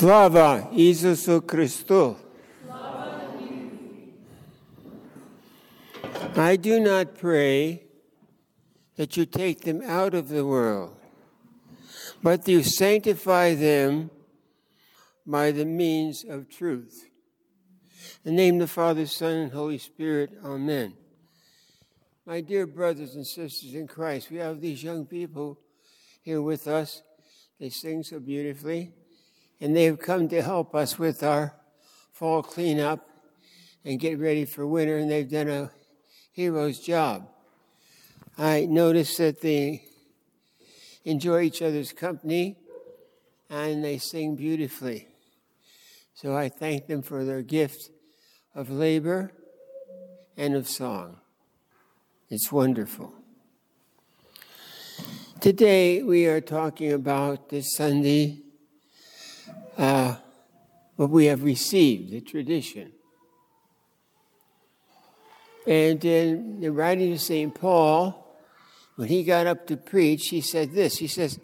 Slava Isusu Christu. I do not pray that you take them out of the world, but you sanctify them by the means of truth. In the name of the Father, Son, and Holy Spirit, Amen. My dear brothers and sisters in Christ, we have these young people here with us. They sing so beautifully and they've come to help us with our fall cleanup and get ready for winter, and they've done a hero's job. I noticed that they enjoy each other's company and they sing beautifully. So I thank them for their gift of labor and of song. It's wonderful. Today we are talking about this Sunday uh, what we have received, the tradition. And in the writing of St. Paul, when he got up to preach, he said this He says,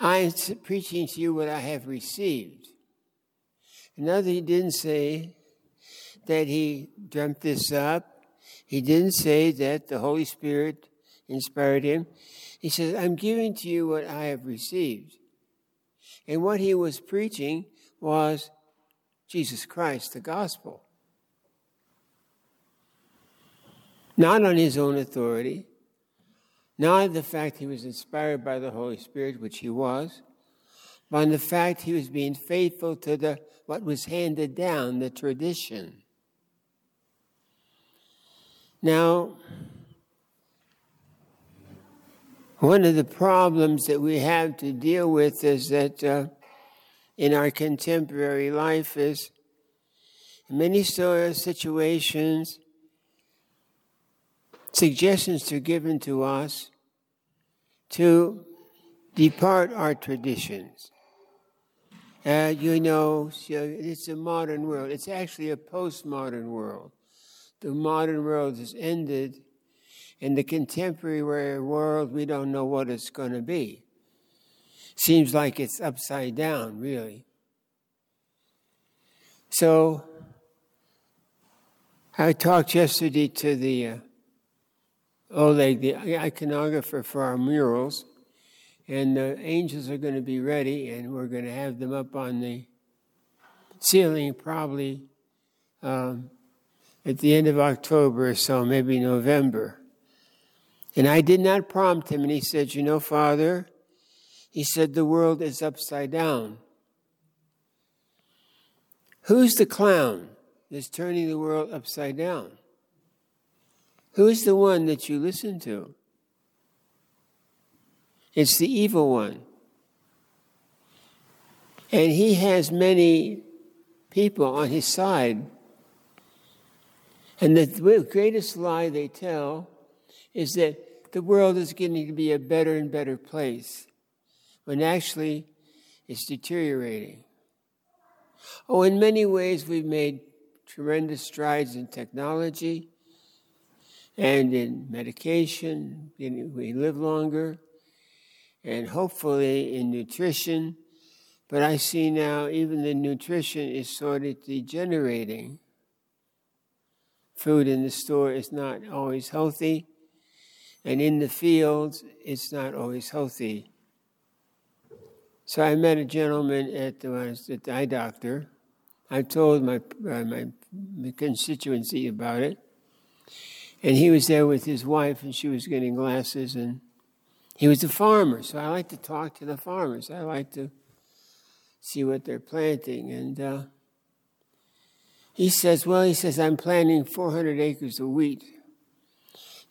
I'm preaching to you what I have received. Another, he didn't say that he dreamt this up. He didn't say that the Holy Spirit inspired him. He says, I'm giving to you what I have received. And what he was preaching was Jesus Christ, the gospel. Not on his own authority, not the fact he was inspired by the Holy Spirit, which he was, but on the fact he was being faithful to the what was handed down, the tradition. Now, One of the problems that we have to deal with is that uh, in our contemporary life is many situations, suggestions are given to us to depart our traditions. Uh, you know, it's a modern world. It's actually a postmodern world. The modern world has ended in the contemporary world, we don't know what it's going to be. Seems like it's upside down, really. So, I talked yesterday to the uh, Oleg, the iconographer for our murals, and the angels are going to be ready, and we're going to have them up on the ceiling probably um, at the end of October or so, maybe November. And I did not prompt him. And he said, You know, Father, he said, the world is upside down. Who's the clown that's turning the world upside down? Who's the one that you listen to? It's the evil one. And he has many people on his side. And the greatest lie they tell is that the world is getting to be a better and better place when actually it's deteriorating. Oh, in many ways, we've made tremendous strides in technology and in medication. We live longer, and hopefully in nutrition. But I see now even the nutrition is sort of degenerating. Food in the store is not always healthy. And in the fields, it's not always healthy. So I met a gentleman at the, at the eye doctor. I told my, uh, my, my constituency about it. And he was there with his wife, and she was getting glasses. And he was a farmer, so I like to talk to the farmers. I like to see what they're planting. And uh, he says, Well, he says, I'm planting 400 acres of wheat.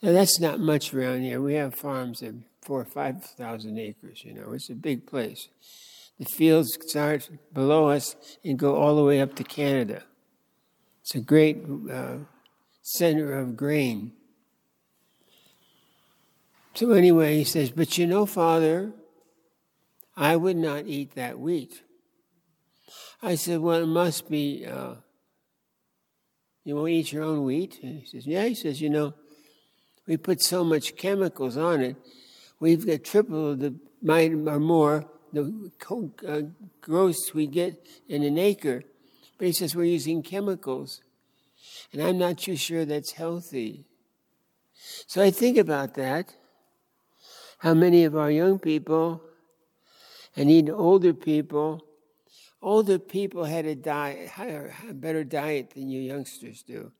Now, that's not much around here. We have farms of four or 5,000 acres, you know. It's a big place. The fields start below us and go all the way up to Canada. It's a great uh, center of grain. So, anyway, he says, But you know, Father, I would not eat that wheat. I said, Well, it must be, uh, you won't eat your own wheat? And he says, Yeah. He says, You know, we put so much chemicals on it, we've got triple the or more the uh, growth we get in an acre, but he says we're using chemicals. And I'm not too sure that's healthy. So I think about that. How many of our young people and even older people, older people had a diet, higher, a better diet than you youngsters do.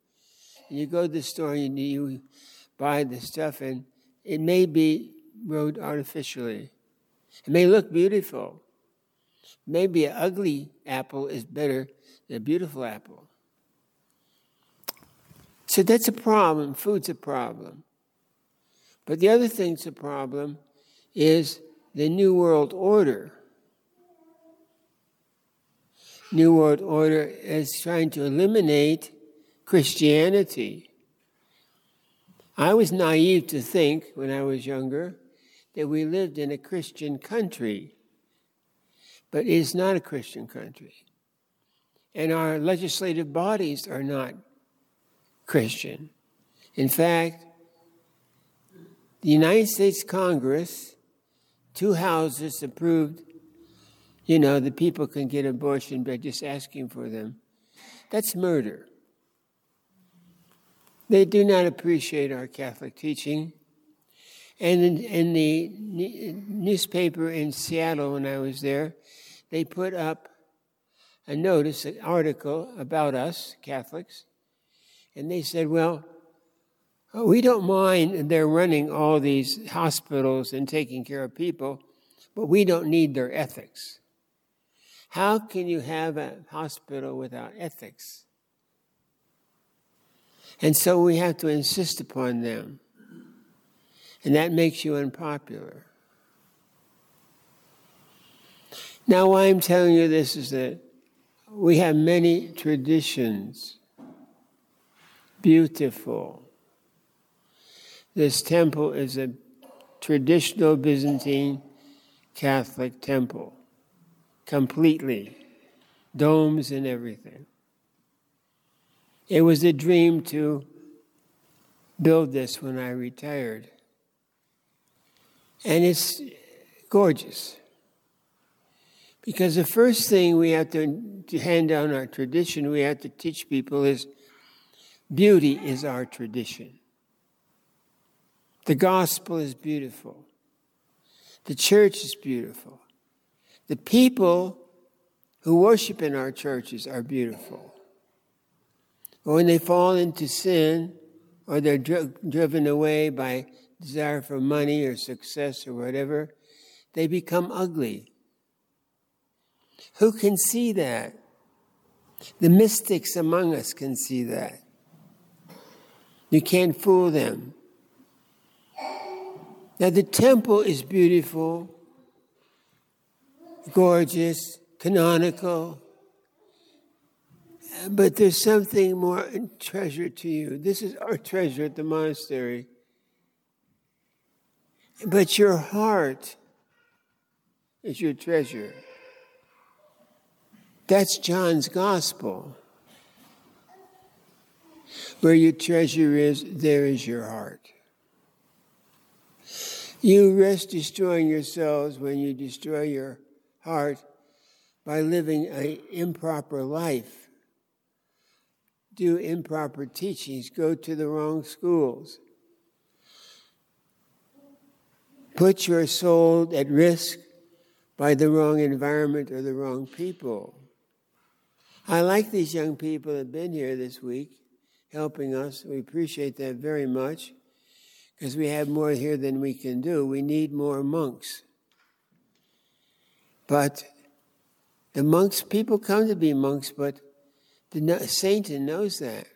And you go to the store and you buy the stuff, and it may be grown artificially. It may look beautiful. Maybe an ugly apple is better than a beautiful apple. So that's a problem. Food's a problem. But the other thing's a problem is the New World Order. New World Order is trying to eliminate Christianity. I was naive to think when I was younger that we lived in a Christian country, but it is not a Christian country. And our legislative bodies are not Christian. In fact, the United States Congress, two houses approved, you know, the people can get abortion by just asking for them. That's murder. They do not appreciate our Catholic teaching. And in, in the newspaper in Seattle, when I was there, they put up a notice, an article about us, Catholics, and they said, well, uh, we don't mind they're running all these hospitals and taking care of people, but we don't need their ethics. How can you have a hospital without ethics? And so we have to insist upon them. And that makes you unpopular. Now, why I'm telling you this is that we have many traditions. Beautiful. This temple is a traditional Byzantine Catholic temple, completely, domes and everything. It was a dream to build this when I retired. And it's gorgeous. Because the first thing we have to, hand down our tradition, we have to teach people is beauty is our tradition. The gospel is beautiful. The church is beautiful. The people who worship in our churches are beautiful. But when they fall into sin or they're dri- driven away by desire for money or success or whatever, they become ugly. Who can see that? The mystics among us can see that. You can't fool them. Now, the temple is beautiful, gorgeous, canonical, but there's something more treasure to you. This is our treasure at the monastery. But your heart is your treasure. That's John's gospel. Where your treasure is, there is your heart. You risk destroying yourselves when you destroy your heart by living an improper life. Do improper teachings, go to the wrong schools. Put your soul at risk by the wrong environment or the wrong people. I like these young people that have been here this week helping us. We appreciate that very much because we have more here than we can do. We need more monks. But the monks, people come to be monks, but the Satan knows that.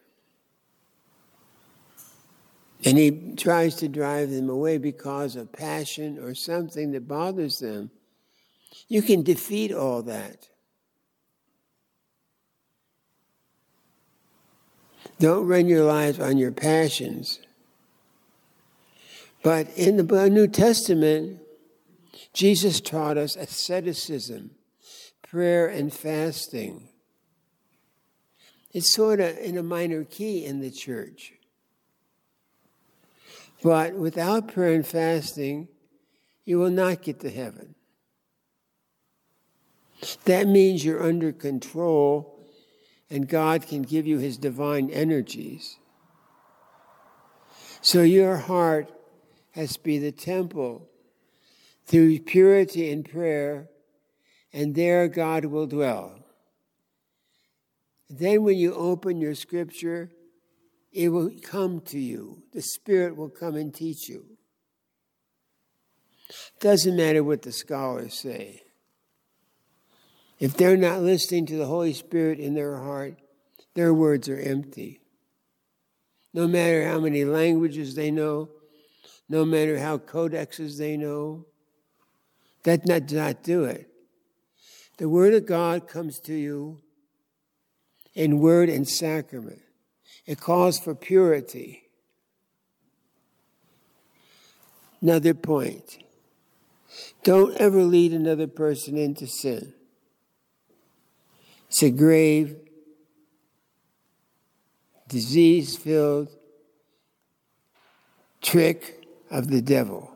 And he tries to drive them away because of passion or something that bothers them. You can defeat all that. Don't run your lives on your passions. But in the New Testament, Jesus taught us asceticism, prayer, and fasting. It's sort of in a minor key in the church. But without prayer and fasting, you will not get to heaven. That means you're under control and God can give you his divine energies. So your heart has to be the temple through purity and prayer, and there God will dwell. Then, when you open your scripture, it will come to you. The Spirit will come and teach you. Doesn't matter what the scholars say. If they're not listening to the Holy Spirit in their heart, their words are empty. No matter how many languages they know, no matter how codexes they know, that does not do it. The Word of God comes to you in word and sacrament. It calls for purity. Another point don't ever lead another person into sin. It's a grave, disease filled trick of the devil.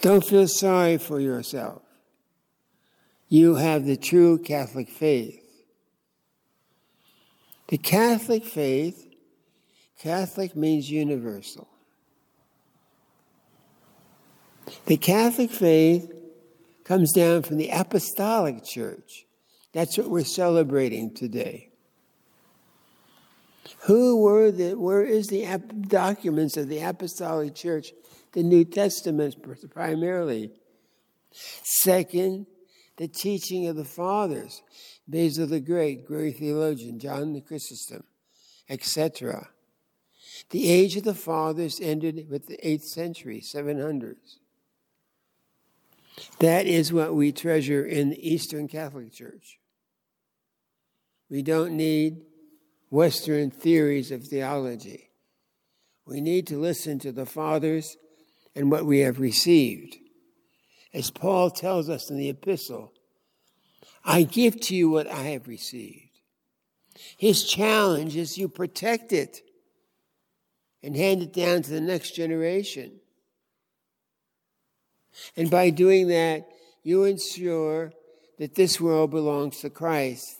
Don't feel sorry for yourself. You have the true Catholic faith. The Catholic faith, Catholic means universal. The Catholic faith comes down from the Apostolic Church. That's what we're celebrating today. Who were the, where is the documents of the Apostolic Church? The New Testament primarily. Second, the teaching of the fathers. Basil the Great, great theologian, John the Chrysostom, etc. The age of the fathers ended with the 8th century, 700s. That is what we treasure in the Eastern Catholic Church. We don't need Western theories of theology. We need to listen to the fathers and what we have received. As Paul tells us in the epistle, I give to you what I have received. His challenge is you protect it and hand it down to the next generation. And by doing that, you ensure that this world belongs to Christ.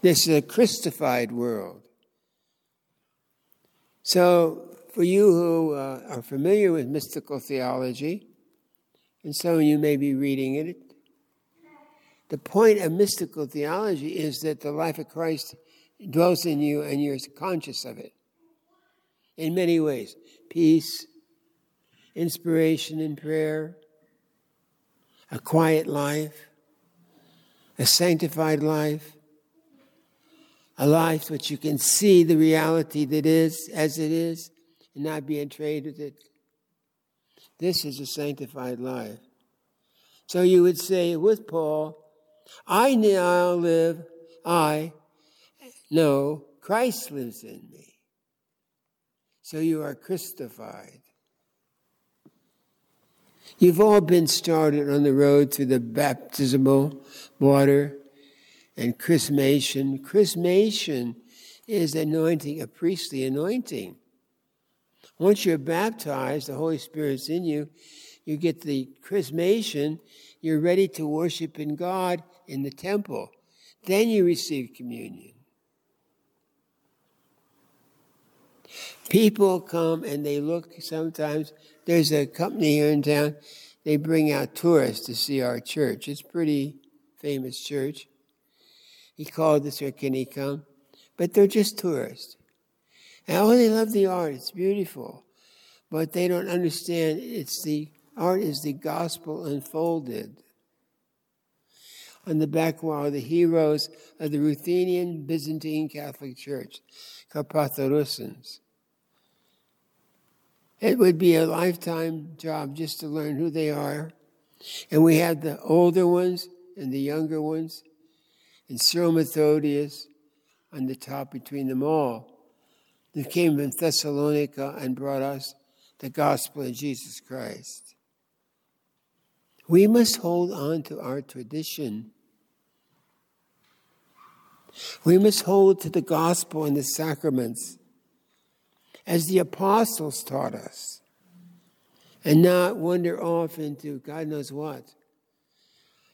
This is a Christified world. So, for you who uh, are familiar with mystical theology, and of you may be reading it, the point of mystical theology is that the life of Christ dwells in you and you're conscious of it in many ways peace, inspiration in prayer, a quiet life, a sanctified life, a life which you can see the reality that is as it is and not be entrained with it. This is a sanctified life. So you would say with Paul, I now live, I know Christ lives in me. So you are Christified. You've all been started on the road through the baptismal water and chrismation. Chrismation is anointing, a priestly anointing. Once you're baptized, the Holy Spirit's in you, you get the chrismation, you're ready to worship in God in the temple. Then you receive communion. People come and they look sometimes. There's a company here in town, they bring out tourists to see our church. It's a pretty famous church. He called us, or can he come? But they're just tourists. And oh, they love the art, it's beautiful. But they don't understand it's the art is the gospel unfolded on the back wall are the heroes of the Ruthenian Byzantine Catholic Church, Carpathorusians. It would be a lifetime job just to learn who they are. And we had the older ones and the younger ones, and Cyril Methodius on the top between them all. They came from Thessalonica and brought us the gospel of Jesus Christ. We must hold on to our tradition. We must hold to the gospel and the sacraments as the apostles taught us. and not wander off into God knows what.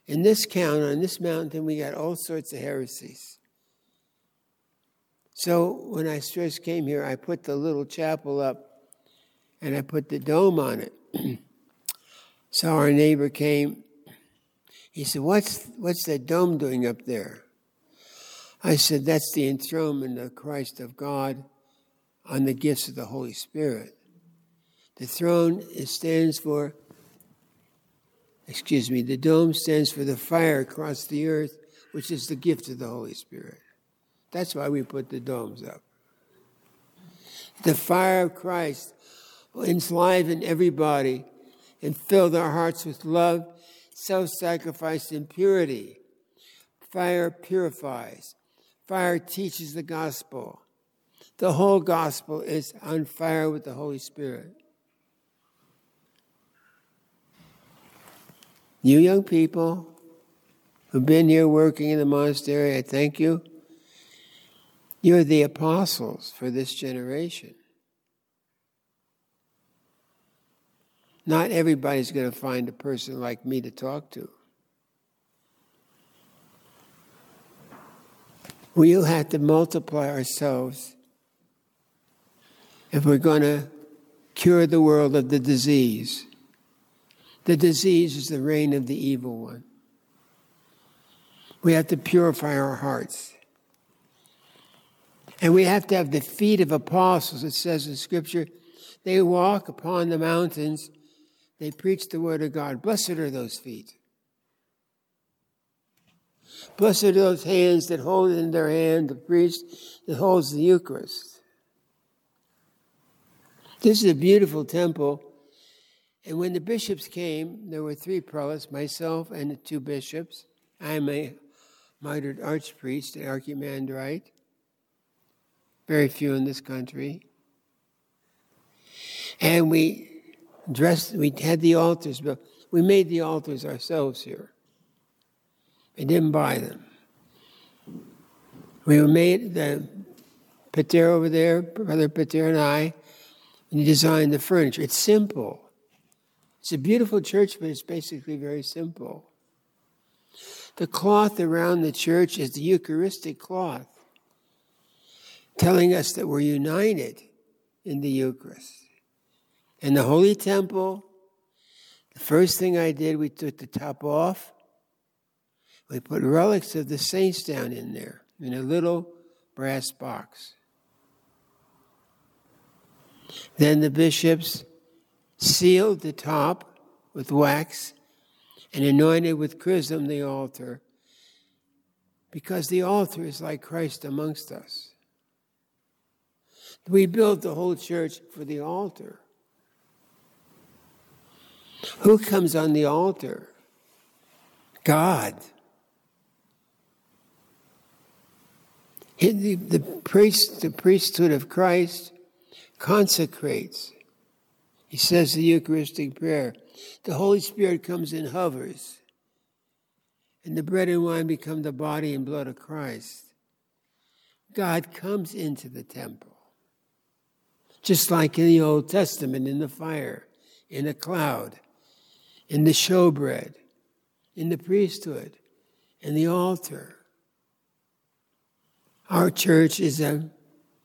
In this count, on this mountain, we got all sorts of heresies. So when I first came here, I put the little chapel up and I put the dome on it. so our neighbor came. He said, What's, what's that dome doing up there? I said, That's the enthronement of Christ of God on the gifts of the Holy Spirit. The throne it stands for, excuse me, the dome stands for the fire across the earth, which is the gift of the Holy Spirit. That's why we put the domes up. The fire of Christ will enliven everybody and fill their hearts with love, self sacrifice, and purity. Fire purifies, fire teaches the gospel. The whole gospel is on fire with the Holy Spirit. You young people who've been here working in the monastery, I thank you. You're the apostles for this generation. Not everybody's going to find a person like me to talk to. We will have to multiply ourselves if we're going to cure the world of the disease. The disease is the reign of the evil one. We have to purify our hearts. And we have to have the feet of apostles. It says in Scripture, they walk upon the mountains, they preach the word of God. Blessed are those feet. Blessed are those hands that hold in their hand the priest that holds the Eucharist. This is a beautiful temple. And when the bishops came, there were three prelates, myself and the two bishops. I'm a mitred archpriest, an archimandrite. Very few in this country. And we dressed, we had the altars, but we made the altars ourselves here. We didn't buy them. We made the Pater over there, Brother Pater and I, and he designed the furniture. It's simple. It's a beautiful church, but it's basically very simple. The cloth around the church is the Eucharistic cloth, telling us that we're united in the Eucharist. In the Holy Temple, the first thing I did, we took the top off. We put relics of the saints down in there in a little brass box. Then the bishops sealed the top with wax and anointed with chrism the altar because the altar is like Christ amongst us. We built the whole church for the altar. Who comes on the altar? God. The, the, priest, the priesthood of Christ consecrates. He says the Eucharistic prayer. The Holy Spirit comes and hovers, and the bread and wine become the body and blood of Christ. God comes into the temple, just like in the Old Testament in the fire, in a cloud, in the showbread, in the priesthood, in the altar. Our church is a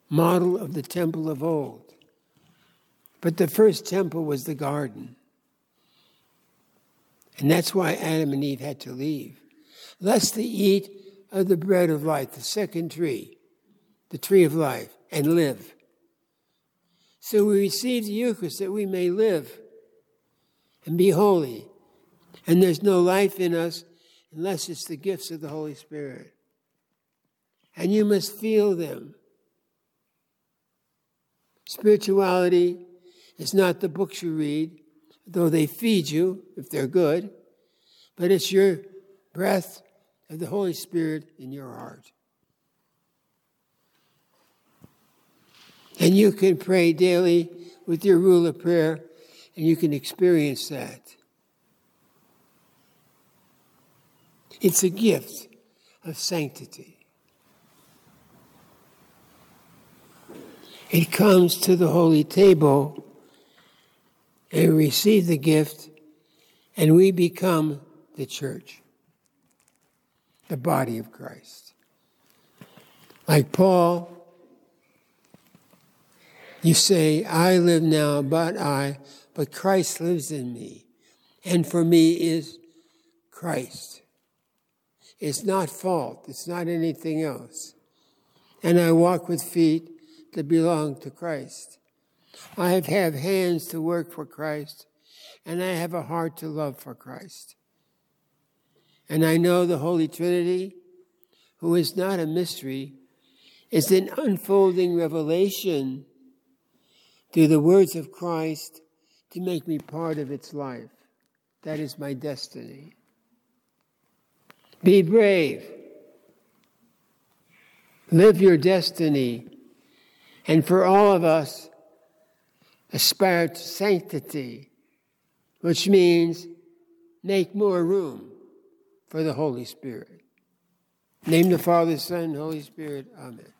model of the temple of old. But the first temple was the garden. And that's why Adam and Eve had to leave. Lest they eat of the bread of life, the second tree, the tree of life, and live. So we receive the Eucharist that we may live and be holy. And there's no life in us unless it's the gifts of the Holy Spirit. And you must feel them. Spirituality is not the books you read, though they feed you if they're good, but it's your breath of the Holy Spirit in your heart. And you can pray daily with your rule of prayer, and you can experience that. It's a gift of sanctity. It comes to the holy table and receive the gift, and we become the church, the body of Christ. Like Paul, you say, I live now, but I, but Christ lives in me. And for me is Christ. It's not fault, it's not anything else. And I walk with feet that belong to Christ. I have hands to work for Christ, and I have a heart to love for Christ. And I know the Holy Trinity, who is not a mystery, is an unfolding revelation through the words of Christ to make me part of its life. That is my destiny. Be brave. Live your destiny. And for all of us, aspire to sanctity, which means make more room for the Holy Spirit. Name the Father, Son, Holy Spirit. Amen.